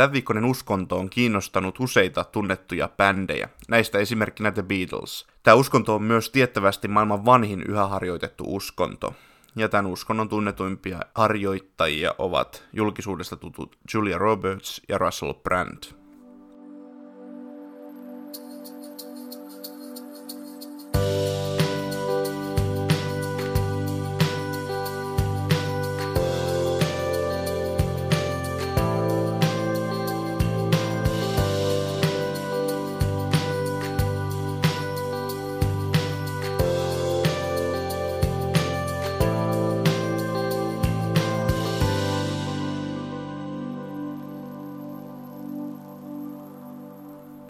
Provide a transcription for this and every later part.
Tämän viikkoinen uskonto on kiinnostanut useita tunnettuja bändejä, näistä esimerkkinä The Beatles. Tämä uskonto on myös tiettävästi maailman vanhin yhä harjoitettu uskonto. Ja tämän uskonnon tunnetuimpia harjoittajia ovat julkisuudesta tutut Julia Roberts ja Russell Brand.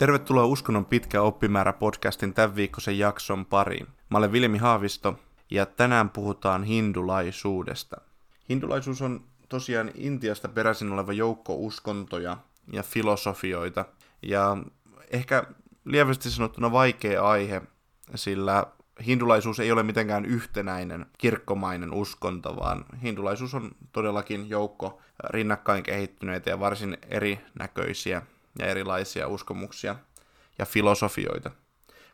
Tervetuloa Uskonnon pitkä oppimäärä podcastin tämän viikkoisen jakson pariin. Mä olen Vilmi Haavisto ja tänään puhutaan hindulaisuudesta. Hindulaisuus on tosiaan Intiasta peräisin oleva joukko uskontoja ja filosofioita ja ehkä lievästi sanottuna vaikea aihe, sillä hindulaisuus ei ole mitenkään yhtenäinen kirkkomainen uskonto, vaan hindulaisuus on todellakin joukko rinnakkain kehittyneitä ja varsin erinäköisiä ja erilaisia uskomuksia ja filosofioita.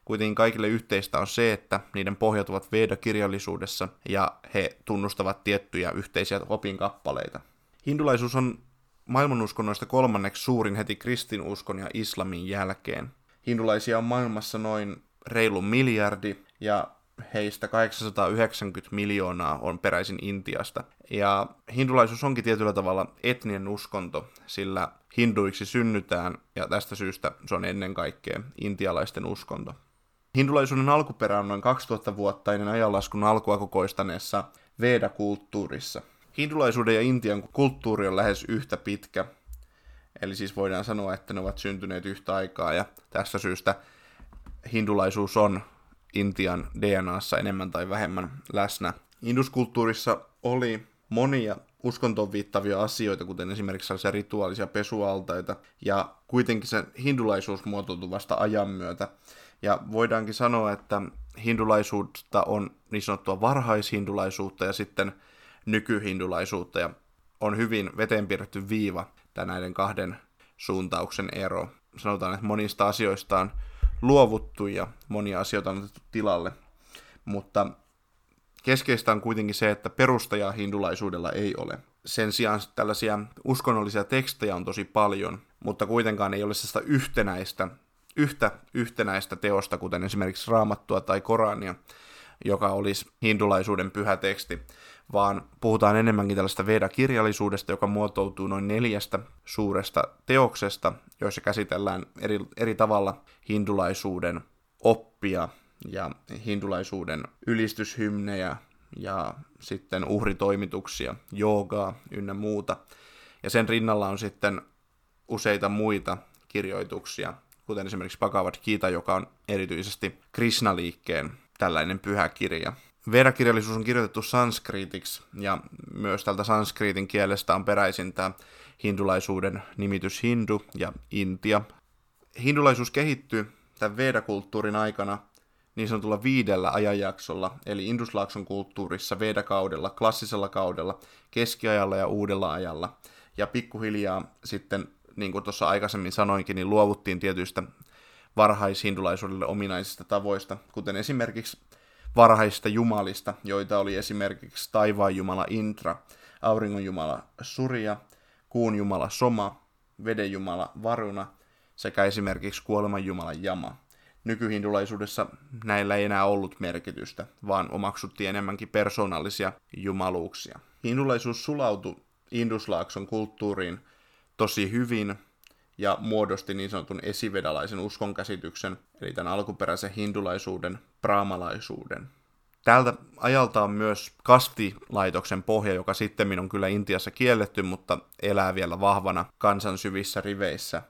Kuitenkin kaikille yhteistä on se, että niiden pohjat ovat Veda-kirjallisuudessa ja he tunnustavat tiettyjä yhteisiä opinkappaleita. Hindulaisuus on maailmanuskonnoista kolmanneksi suurin heti kristinuskon ja islamin jälkeen. Hindulaisia on maailmassa noin reilu miljardi ja heistä 890 miljoonaa on peräisin Intiasta. Ja hindulaisuus onkin tietyllä tavalla etninen uskonto, sillä hinduiksi synnytään, ja tästä syystä se on ennen kaikkea intialaisten uskonto. Hindulaisuuden alkuperä on noin 2000 vuotta ennen ajanlaskun alkua kokoistaneessa Veda-kulttuurissa. Hindulaisuuden ja Intian kulttuuri on lähes yhtä pitkä, eli siis voidaan sanoa, että ne ovat syntyneet yhtä aikaa, ja tästä syystä hindulaisuus on Intian DNAssa enemmän tai vähemmän läsnä. Induskulttuurissa oli monia uskontoon viittavia asioita, kuten esimerkiksi sellaisia rituaalisia pesualtaita, ja kuitenkin se hindulaisuus muotoutui vasta ajan myötä. Ja voidaankin sanoa, että hindulaisuutta on niin sanottua varhaishindulaisuutta ja sitten nykyhindulaisuutta, ja on hyvin veteen piirretty viiva tämä näiden kahden suuntauksen ero. Sanotaan, että monista asioista on luovuttu ja monia asioita on otettu tilalle, mutta keskeistä on kuitenkin se, että perustajaa hindulaisuudella ei ole. Sen sijaan tällaisia uskonnollisia tekstejä on tosi paljon, mutta kuitenkaan ei ole sellaista yhtenäistä, yhtä yhtenäistä teosta, kuten esimerkiksi Raamattua tai Korania, joka olisi hindulaisuuden pyhä teksti, vaan puhutaan enemmänkin tällaista Veda-kirjallisuudesta, joka muotoutuu noin neljästä suuresta teoksesta, joissa käsitellään eri, eri tavalla hindulaisuuden oppia ja hindulaisuuden ylistyshymnejä ja sitten uhritoimituksia, joogaa ynnä muuta. Ja sen rinnalla on sitten useita muita kirjoituksia, kuten esimerkiksi Bhagavad Gita, joka on erityisesti Krishna-liikkeen tällainen pyhä kirja. Vedakirjallisuus on kirjoitettu sanskriitiksi, ja myös tältä sanskriitin kielestä on peräisin tämä hindulaisuuden nimitys hindu ja intia. Hindulaisuus kehittyy tämän Vedakulttuurin aikana niin sanotulla viidellä ajanjaksolla, eli Induslaakson kulttuurissa, Vedakaudella, klassisella kaudella, keskiajalla ja uudella ajalla. Ja pikkuhiljaa sitten, niin kuin tuossa aikaisemmin sanoinkin, niin luovuttiin tietyistä varhaishindulaisuudelle ominaisista tavoista, kuten esimerkiksi varhaisista jumalista, joita oli esimerkiksi taivaan jumala Intra, auringon jumala Surya, kuun jumala Soma, veden jumala Varuna sekä esimerkiksi kuoleman jumala Jama. Nykyhindulaisuudessa näillä ei enää ollut merkitystä, vaan omaksuttiin enemmänkin persoonallisia jumaluuksia. Hindulaisuus sulautui Induslaakson kulttuuriin tosi hyvin muodosti niin sanotun esivedalaisen uskonkäsityksen, eli tämän alkuperäisen hindulaisuuden, praamalaisuuden. Tältä ajalta on myös kastilaitoksen pohja, joka sitten on kyllä Intiassa kielletty, mutta elää vielä vahvana kansan syvissä riveissä.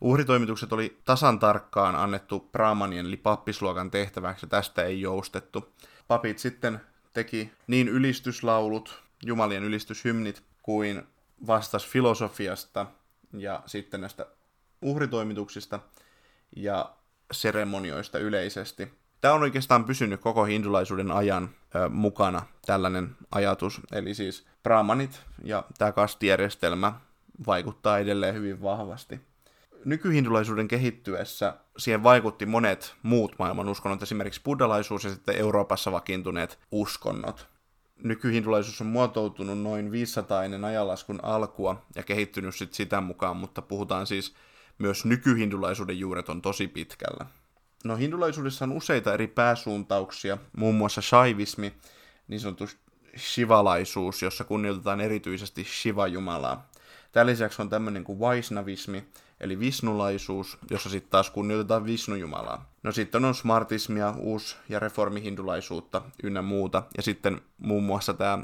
Uhritoimitukset oli tasan tarkkaan annettu Brahmanien eli pappisluokan tehtäväksi, ja tästä ei joustettu. Papit sitten teki niin ylistyslaulut, jumalien ylistyshymnit, kuin vastas filosofiasta ja sitten näistä uhritoimituksista ja seremonioista yleisesti. Tämä on oikeastaan pysynyt koko hindulaisuuden ajan ö, mukana, tällainen ajatus. Eli siis brahmanit ja tämä kastijärjestelmä vaikuttaa edelleen hyvin vahvasti. Nykyhindulaisuuden kehittyessä siihen vaikutti monet muut maailman uskonnot, esimerkiksi buddhalaisuus ja sitten Euroopassa vakiintuneet uskonnot. Nykyhindulaisuus on muotoutunut noin 500 ennen ajanlaskun alkua ja kehittynyt sit sitä mukaan, mutta puhutaan siis myös nykyhindulaisuuden juuret on tosi pitkällä. No hindulaisuudessa on useita eri pääsuuntauksia, muun muassa shaivismi, niin sanottu shivalaisuus, jossa kunnioitetaan erityisesti Shiva-jumalaa. Tämän lisäksi on tämmöinen kuin Vaisnavismi, eli visnulaisuus, jossa sitten taas kunnioitetaan Visnu-jumalaa. No sitten on smartismia, uus- ja reformihindulaisuutta ynnä muuta, ja sitten muun muassa tämä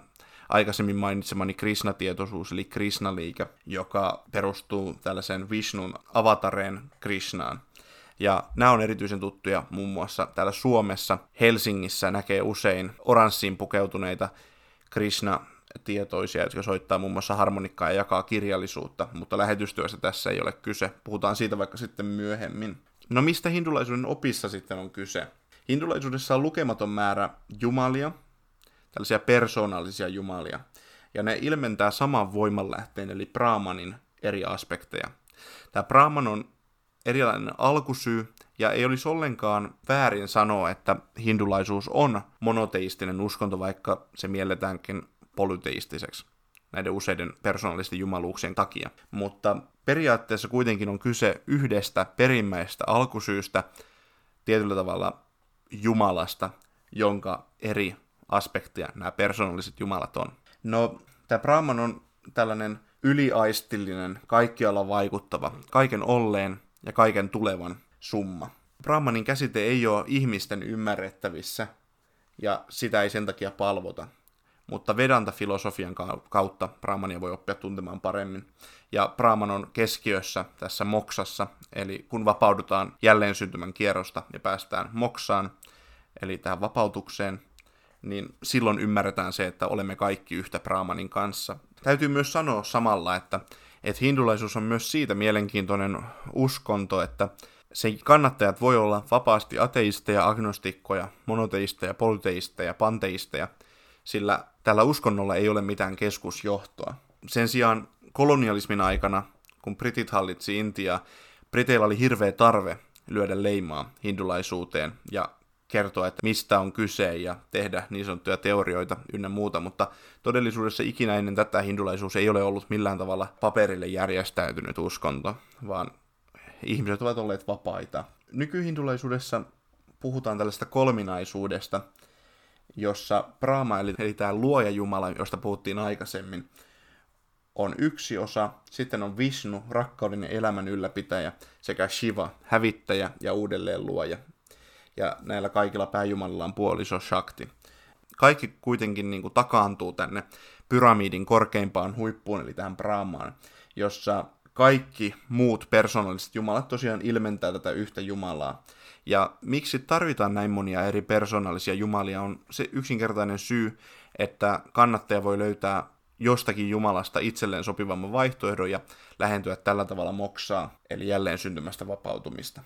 aikaisemmin mainitsemani Krishna-tietoisuus, eli Krishna-liike, joka perustuu tällaiseen Vishnun avatareen Krishnaan. Ja nämä on erityisen tuttuja muun muassa täällä Suomessa. Helsingissä näkee usein oranssiin pukeutuneita Krishna tietoisia, jotka soittaa muun muassa harmonikkaa ja jakaa kirjallisuutta, mutta lähetystyössä tässä ei ole kyse. Puhutaan siitä vaikka sitten myöhemmin. No mistä hindulaisuuden opissa sitten on kyse? Hindulaisuudessa on lukematon määrä jumalia, tällaisia persoonallisia jumalia, ja ne ilmentää saman voimanlähteen, eli Brahmanin eri aspekteja. Tämä Brahman on erilainen alkusyy, ja ei olisi ollenkaan väärin sanoa, että hindulaisuus on monoteistinen uskonto, vaikka se mielletäänkin polyteistiseksi näiden useiden persoonallisten jumaluuksien takia. Mutta periaatteessa kuitenkin on kyse yhdestä perimmäistä alkusyystä, tietyllä tavalla Jumalasta, jonka eri aspekteja nämä persoonalliset jumalat on. No, tämä Brahman on tällainen yliaistillinen, kaikkialla vaikuttava, kaiken olleen ja kaiken tulevan summa. Brahmanin käsite ei ole ihmisten ymmärrettävissä, ja sitä ei sen takia palvota. Mutta Vedanta-filosofian kautta Brahmania voi oppia tuntemaan paremmin. Ja Brahman on keskiössä tässä moksassa, eli kun vapaudutaan jälleen syntymän kierrosta ja päästään moksaan, eli tähän vapautukseen, niin silloin ymmärretään se, että olemme kaikki yhtä Brahmanin kanssa. Täytyy myös sanoa samalla, että, että hindulaisuus on myös siitä mielenkiintoinen uskonto, että sen kannattajat voi olla vapaasti ateisteja, agnostikkoja, monoteisteja, polyteisteja, panteisteja, sillä tällä uskonnolla ei ole mitään keskusjohtoa. Sen sijaan kolonialismin aikana, kun britit hallitsi Intiaa, Briteillä oli hirveä tarve lyödä leimaa hindulaisuuteen ja kertoa, että mistä on kyse ja tehdä niin sanottuja teorioita ynnä muuta, mutta todellisuudessa ikinä ennen tätä hindulaisuus ei ole ollut millään tavalla paperille järjestäytynyt uskonto, vaan ihmiset ovat olleet vapaita. Nykyhindulaisuudessa puhutaan tällaista kolminaisuudesta, jossa Brahma, eli, eli tämä luoja Jumala, josta puhuttiin aikaisemmin, on yksi osa, sitten on Vishnu, rakkauden ja elämän ylläpitäjä, sekä Shiva, hävittäjä ja uudelleen luoja. Ja näillä kaikilla pääjumalilla on puoliso Shakti. Kaikki kuitenkin niin kuin, takaantuu tänne pyramidin korkeimpaan huippuun, eli tähän Brahmaan, jossa kaikki muut persoonalliset jumalat tosiaan ilmentää tätä yhtä Jumalaa. Ja miksi tarvitaan näin monia eri persoonallisia jumalia on se yksinkertainen syy, että kannattaja voi löytää jostakin Jumalasta itselleen sopivamman vaihtoehdon ja lähentyä tällä tavalla moksaa, eli jälleen syntymästä vapautumista.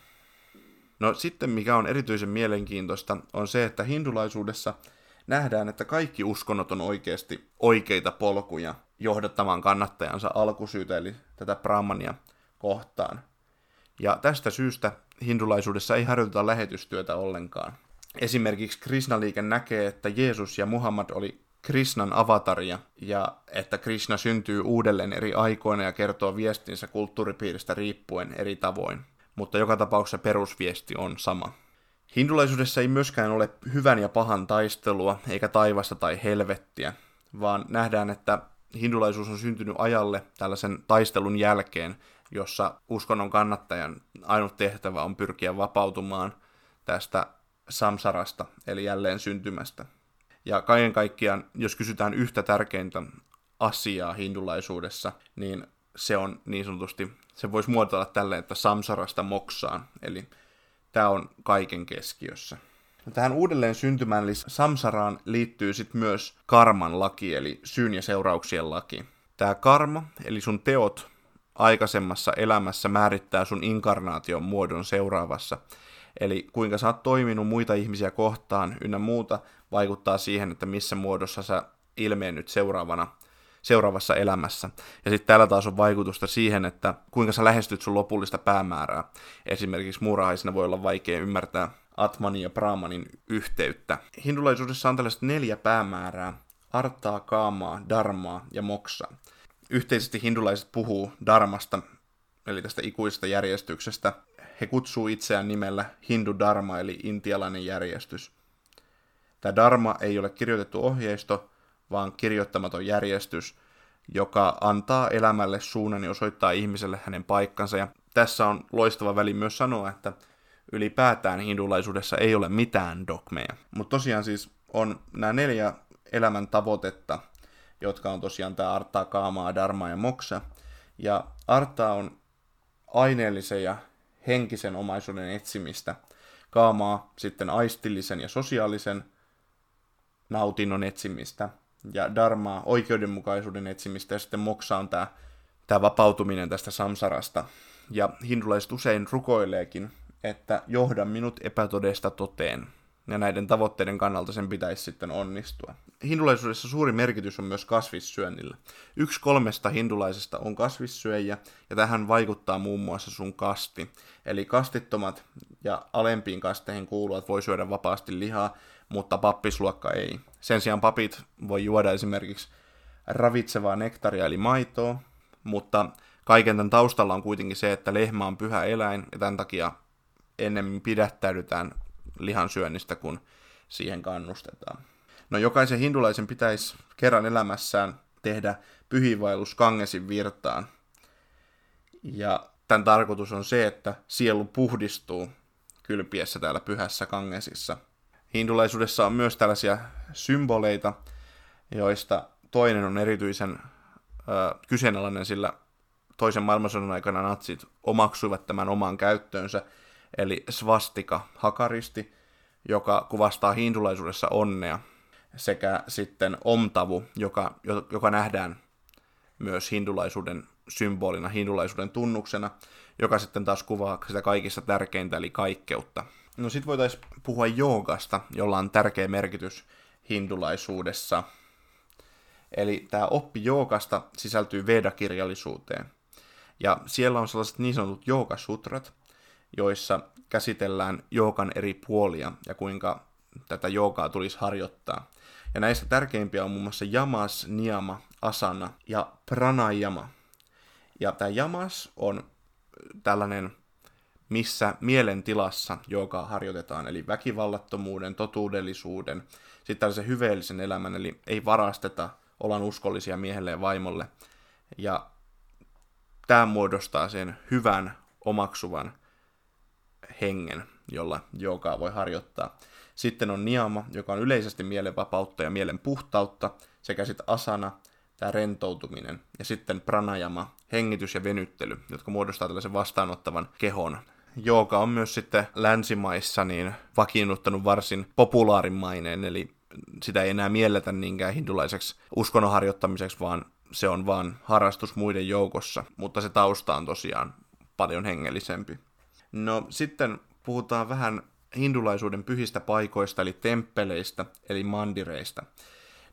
No sitten mikä on erityisen mielenkiintoista on se, että hindulaisuudessa nähdään, että kaikki uskonnot on oikeasti oikeita polkuja johdattamaan kannattajansa alkusyytä, eli tätä Brahmania kohtaan. Ja tästä syystä hindulaisuudessa ei harjoiteta lähetystyötä ollenkaan. Esimerkiksi Krishna-liike näkee, että Jeesus ja Muhammad oli Krishnan avataria ja että Krishna syntyy uudelleen eri aikoina ja kertoo viestinsä kulttuuripiiristä riippuen eri tavoin. Mutta joka tapauksessa perusviesti on sama. Hindulaisuudessa ei myöskään ole hyvän ja pahan taistelua, eikä taivasta tai helvettiä, vaan nähdään, että hindulaisuus on syntynyt ajalle tällaisen taistelun jälkeen, jossa uskonnon kannattajan ainut tehtävä on pyrkiä vapautumaan tästä samsarasta, eli jälleen syntymästä. Ja kaiken kaikkiaan, jos kysytään yhtä tärkeintä asiaa hindulaisuudessa, niin se on niin sanotusti, se voisi muotoilla tälleen, että samsarasta moksaan, eli tämä on kaiken keskiössä. No, tähän uudelleen syntymään, eli samsaraan, liittyy sitten myös karman laki, eli syyn ja seurauksien laki. Tämä karma, eli sun teot aikaisemmassa elämässä määrittää sun inkarnaation muodon seuraavassa. Eli kuinka sä oot toiminut muita ihmisiä kohtaan ynnä muuta vaikuttaa siihen, että missä muodossa sä ilmeennyt seuraavana seuraavassa elämässä. Ja sitten täällä taas on vaikutusta siihen, että kuinka sä lähestyt sun lopullista päämäärää. Esimerkiksi muurahaisina voi olla vaikea ymmärtää Atmanin ja Brahmanin yhteyttä. Hindulaisuudessa on tällaiset neljä päämäärää, artaa, kaamaa, darmaa ja moksa. Yhteisesti hindulaiset puhuu darmasta, eli tästä ikuisesta järjestyksestä. He kutsuu itseään nimellä Hindu Dharma, eli intialainen järjestys. Tämä Dharma ei ole kirjoitettu ohjeisto, vaan kirjoittamaton järjestys, joka antaa elämälle suunnan ja osoittaa ihmiselle hänen paikkansa. Ja tässä on loistava väli myös sanoa, että ylipäätään hindulaisuudessa ei ole mitään dogmeja. Mutta tosiaan siis on nämä neljä elämän tavoitetta, jotka on tosiaan tämä Artaa, Kaamaa, Dharma ja Moksa. Ja Artaa on aineellisen ja henkisen omaisuuden etsimistä. Kaamaa sitten aistillisen ja sosiaalisen nautinnon etsimistä. Ja Dharmaa oikeudenmukaisuuden etsimistä. Ja sitten Moksa on tämä, tämä vapautuminen tästä samsarasta. Ja hindulaiset usein rukoileekin, että johda minut epätodesta toteen ja näiden tavoitteiden kannalta sen pitäisi sitten onnistua. Hindulaisuudessa suuri merkitys on myös kasvissyönnillä. Yksi kolmesta hindulaisesta on kasvissyöjä, ja tähän vaikuttaa muun muassa sun kasti. Eli kastittomat ja alempiin kasteihin kuuluvat voi syödä vapaasti lihaa, mutta pappisluokka ei. Sen sijaan papit voi juoda esimerkiksi ravitsevaa nektaria eli maitoa, mutta kaiken tämän taustalla on kuitenkin se, että lehmä on pyhä eläin, ja tämän takia ennemmin pidättäydytään lihan syönnistä, kun siihen kannustetaan. No jokaisen hindulaisen pitäisi kerran elämässään tehdä pyhiinvaellus Kangesin virtaan. Ja tämän tarkoitus on se, että sielu puhdistuu kylpiessä täällä pyhässä Kangesissa. Hindulaisuudessa on myös tällaisia symboleita, joista toinen on erityisen ö, kyseenalainen, sillä toisen maailmansodan aikana natsit omaksuivat tämän omaan käyttöönsä – eli svastika, hakaristi, joka kuvastaa hindulaisuudessa onnea, sekä sitten omtavu, joka, joka nähdään myös hindulaisuuden symbolina, hindulaisuuden tunnuksena, joka sitten taas kuvaa sitä kaikista tärkeintä, eli kaikkeutta. No sitten voitaisiin puhua joogasta, jolla on tärkeä merkitys hindulaisuudessa. Eli tämä oppi joogasta sisältyy Veda-kirjallisuuteen. Ja siellä on sellaiset niin sanotut joogasutrat, joissa käsitellään joogan eri puolia ja kuinka tätä joogaa tulisi harjoittaa. Ja näistä tärkeimpiä on muun muassa yamas, niyama, asana ja pranayama. Ja tämä yamas on tällainen, missä mielentilassa joogaa harjoitetaan, eli väkivallattomuuden, totuudellisuuden, sitten tällaisen hyveellisen elämän, eli ei varasteta, ollaan uskollisia miehelle ja vaimolle. Ja tämä muodostaa sen hyvän, omaksuvan hengen, jolla joogaa voi harjoittaa. Sitten on niama, joka on yleisesti mielenvapautta ja mielen puhtautta, sekä sitten asana, tämä rentoutuminen, ja sitten pranajama, hengitys ja venyttely, jotka muodostaa tällaisen vastaanottavan kehon. Jooga on myös sitten länsimaissa niin vakiinnuttanut varsin populaarimainen, eli sitä ei enää mielletä niinkään hindulaiseksi uskonnon harjoittamiseksi, vaan se on vaan harrastus muiden joukossa, mutta se tausta on tosiaan paljon hengellisempi. No sitten puhutaan vähän hindulaisuuden pyhistä paikoista, eli temppeleistä, eli mandireista.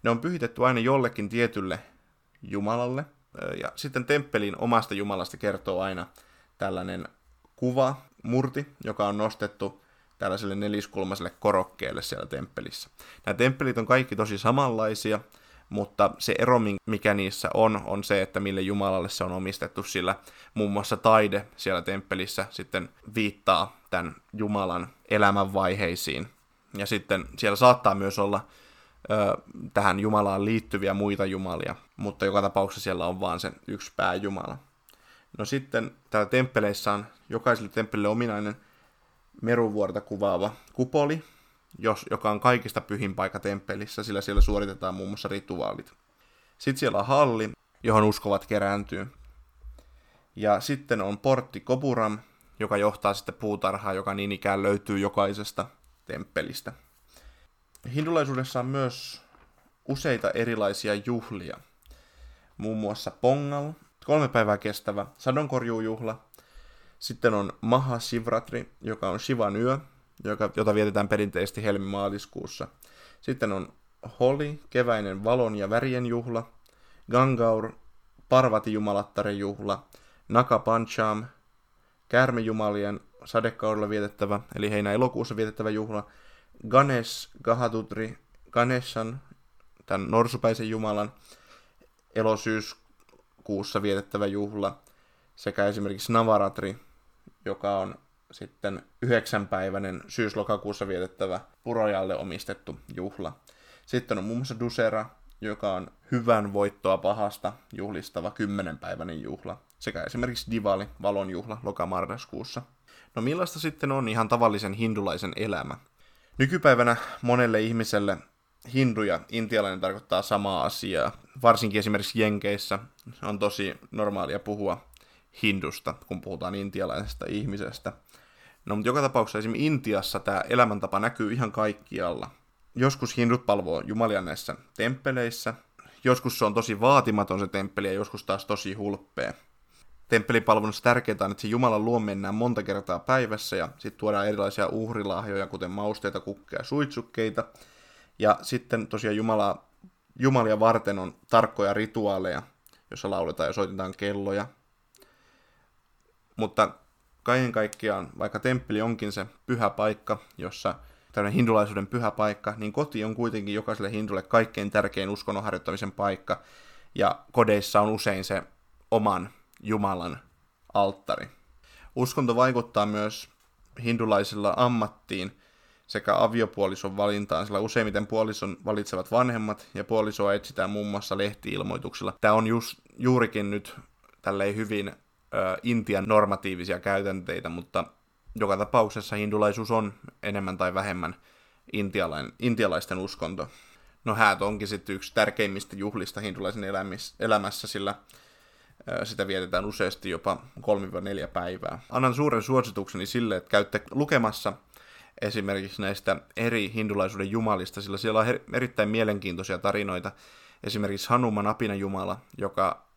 Ne on pyhitetty aina jollekin tietylle jumalalle, ja sitten temppelin omasta jumalasta kertoo aina tällainen kuva, murti, joka on nostettu tällaiselle neliskulmaiselle korokkeelle siellä temppelissä. Nämä temppelit on kaikki tosi samanlaisia, mutta se ero, mikä niissä on, on se, että mille jumalalle se on omistettu, sillä muun muassa taide siellä temppelissä sitten viittaa tämän jumalan elämänvaiheisiin. Ja sitten siellä saattaa myös olla ö, tähän jumalaan liittyviä muita jumalia, mutta joka tapauksessa siellä on vaan se yksi pääjumala. No sitten täällä temppeleissä on jokaiselle temppelille ominainen meruvuorta kuvaava kupoli, jos, joka on kaikista pyhin paikka temppelissä, sillä siellä suoritetaan muun muassa rituaalit. Sitten siellä on halli, johon uskovat kerääntyy. Ja sitten on portti Koburam, joka johtaa sitten puutarhaa, joka niin ikään löytyy jokaisesta temppelistä. Hindulaisuudessa on myös useita erilaisia juhlia. Muun muassa Pongal, kolme päivää kestävä sadonkorjuujuhla. Sitten on Mahashivratri, joka on Shivan yö, joka, jota vietetään perinteisesti helmimaaliskuussa. Sitten on Holi, keväinen valon ja värien juhla, Gangaur, Parvati jumalattaren juhla, Naka Pancham, käärmejumalien sadekaudella vietettävä, eli heinä elokuussa vietettävä juhla, Ganesh Gahatutri, Ganeshan, tämän norsupäisen jumalan, elosyyskuussa vietettävä juhla, sekä esimerkiksi Navaratri, joka on sitten yhdeksänpäiväinen syyslokakuussa vietettävä Purojalle omistettu juhla. Sitten on muun muassa Dusera, joka on hyvän voittoa pahasta juhlistava kymmenenpäiväinen juhla, sekä esimerkiksi Diwali, valon juhla, lokamarraskuussa. No millaista sitten on ihan tavallisen hindulaisen elämä? Nykypäivänä monelle ihmiselle hindu ja intialainen tarkoittaa samaa asiaa. Varsinkin esimerkiksi Jenkeissä on tosi normaalia puhua hindusta, kun puhutaan intialaisesta ihmisestä. No, mutta joka tapauksessa esimerkiksi Intiassa tämä elämäntapa näkyy ihan kaikkialla. Joskus hindut palvoo jumalia näissä temppeleissä, joskus se on tosi vaatimaton se temppeli ja joskus taas tosi hulppea. Temppelipalvelussa tärkeintä on, että se Jumalan luo mennään monta kertaa päivässä ja sitten tuodaan erilaisia uhrilahjoja, kuten mausteita, kukkeja ja suitsukkeita. Ja sitten tosiaan Jumala, Jumalia varten on tarkkoja rituaaleja, jossa lauletaan ja soitetaan kelloja. Mutta kaiken kaikkiaan, vaikka temppeli onkin se pyhä paikka, jossa tämmöinen hindulaisuuden pyhä paikka, niin koti on kuitenkin jokaiselle hindulle kaikkein tärkein uskonnon harjoittamisen paikka, ja kodeissa on usein se oman Jumalan alttari. Uskonto vaikuttaa myös hindulaisilla ammattiin sekä aviopuolison valintaan, sillä useimmiten puolison valitsevat vanhemmat ja puolisoa etsitään muun muassa lehtiilmoituksilla. Tämä on just, juurikin nyt tälleen hyvin Intian normatiivisia käytänteitä, mutta joka tapauksessa hindulaisuus on enemmän tai vähemmän intialainen, intialaisten uskonto. No häät onkin sitten yksi tärkeimmistä juhlista hindulaisen elämässä, sillä sitä vietetään useasti jopa 3-4 päivää. Annan suuren suositukseni sille, että käytte lukemassa esimerkiksi näistä eri hindulaisuuden jumalista, sillä siellä on erittäin mielenkiintoisia tarinoita. Esimerkiksi Hanuman apina jumala, joka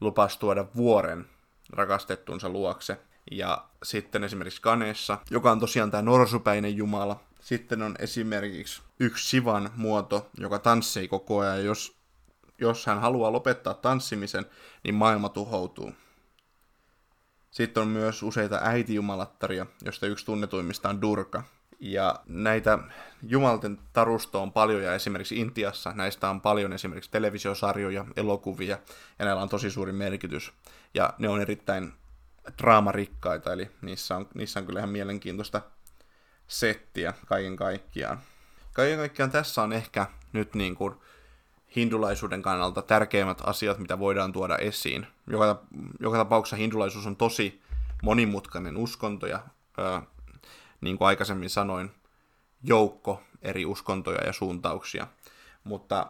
lupasi tuoda vuoren rakastettunsa luokse. Ja sitten esimerkiksi Kanessa, joka on tosiaan tämä norsupäinen jumala. Sitten on esimerkiksi yksi Sivan muoto, joka tanssii koko ajan. Jos, jos hän haluaa lopettaa tanssimisen, niin maailma tuhoutuu. Sitten on myös useita äitijumalattaria, joista yksi tunnetuimmista on Durka. Ja näitä jumalten tarustoa on paljon, ja esimerkiksi Intiassa näistä on paljon esimerkiksi televisiosarjoja, elokuvia, ja näillä on tosi suuri merkitys. Ja ne on erittäin draamarikkaita, eli niissä on, niissä on kyllä ihan mielenkiintoista settiä kaiken kaikkiaan. Kaiken kaikkiaan tässä on ehkä nyt niin kuin hindulaisuuden kannalta tärkeimmät asiat, mitä voidaan tuoda esiin. Joka, joka tapauksessa hindulaisuus on tosi monimutkainen uskonto ja ää, niin kuin aikaisemmin sanoin, joukko eri uskontoja ja suuntauksia. Mutta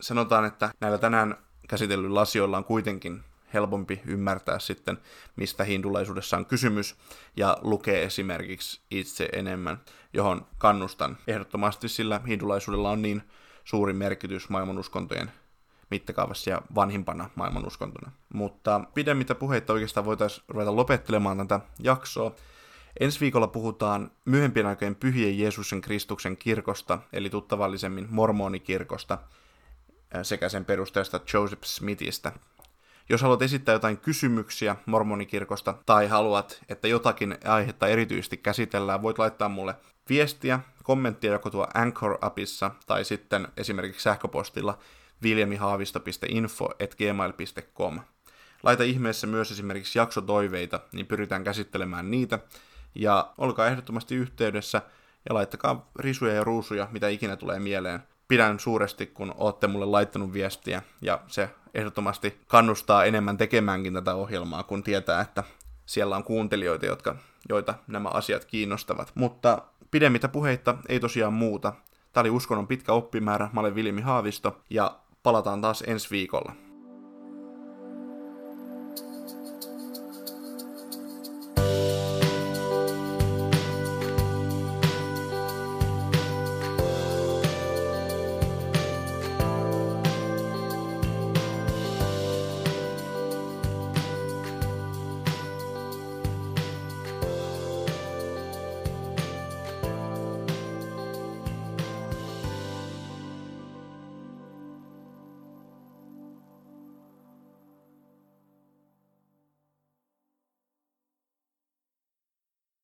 sanotaan, että näillä tänään käsitellyillä asioilla on kuitenkin helpompi ymmärtää sitten, mistä hindulaisuudessa on kysymys, ja lukee esimerkiksi itse enemmän, johon kannustan ehdottomasti, sillä hindulaisuudella on niin suuri merkitys maailmanuskontojen mittakaavassa ja vanhimpana maailmanuskontona. Mutta pidemmittä puheita oikeastaan voitaisiin ruveta lopettelemaan tätä jaksoa. Ensi viikolla puhutaan myöhempien aikojen pyhien Jeesuksen Kristuksen kirkosta, eli tuttavallisemmin mormonikirkosta, sekä sen perustajasta Joseph Smithistä. Jos haluat esittää jotain kysymyksiä mormonikirkosta tai haluat, että jotakin aihetta erityisesti käsitellään, voit laittaa mulle viestiä, kommenttia joko tuo Anchor-appissa tai sitten esimerkiksi sähköpostilla viljamihaavisto.info.gmail.com. Laita ihmeessä myös esimerkiksi jaksotoiveita, niin pyritään käsittelemään niitä. Ja olkaa ehdottomasti yhteydessä ja laittakaa risuja ja ruusuja, mitä ikinä tulee mieleen. Pidän suuresti, kun olette mulle laittanut viestiä, ja se ehdottomasti kannustaa enemmän tekemäänkin tätä ohjelmaa, kun tietää, että siellä on kuuntelijoita, jotka, joita nämä asiat kiinnostavat. Mutta pidemmitä puheitta ei tosiaan muuta. Tämä oli Uskonnon pitkä oppimäärä, mä olen Vilmi Haavisto, ja palataan taas ensi viikolla.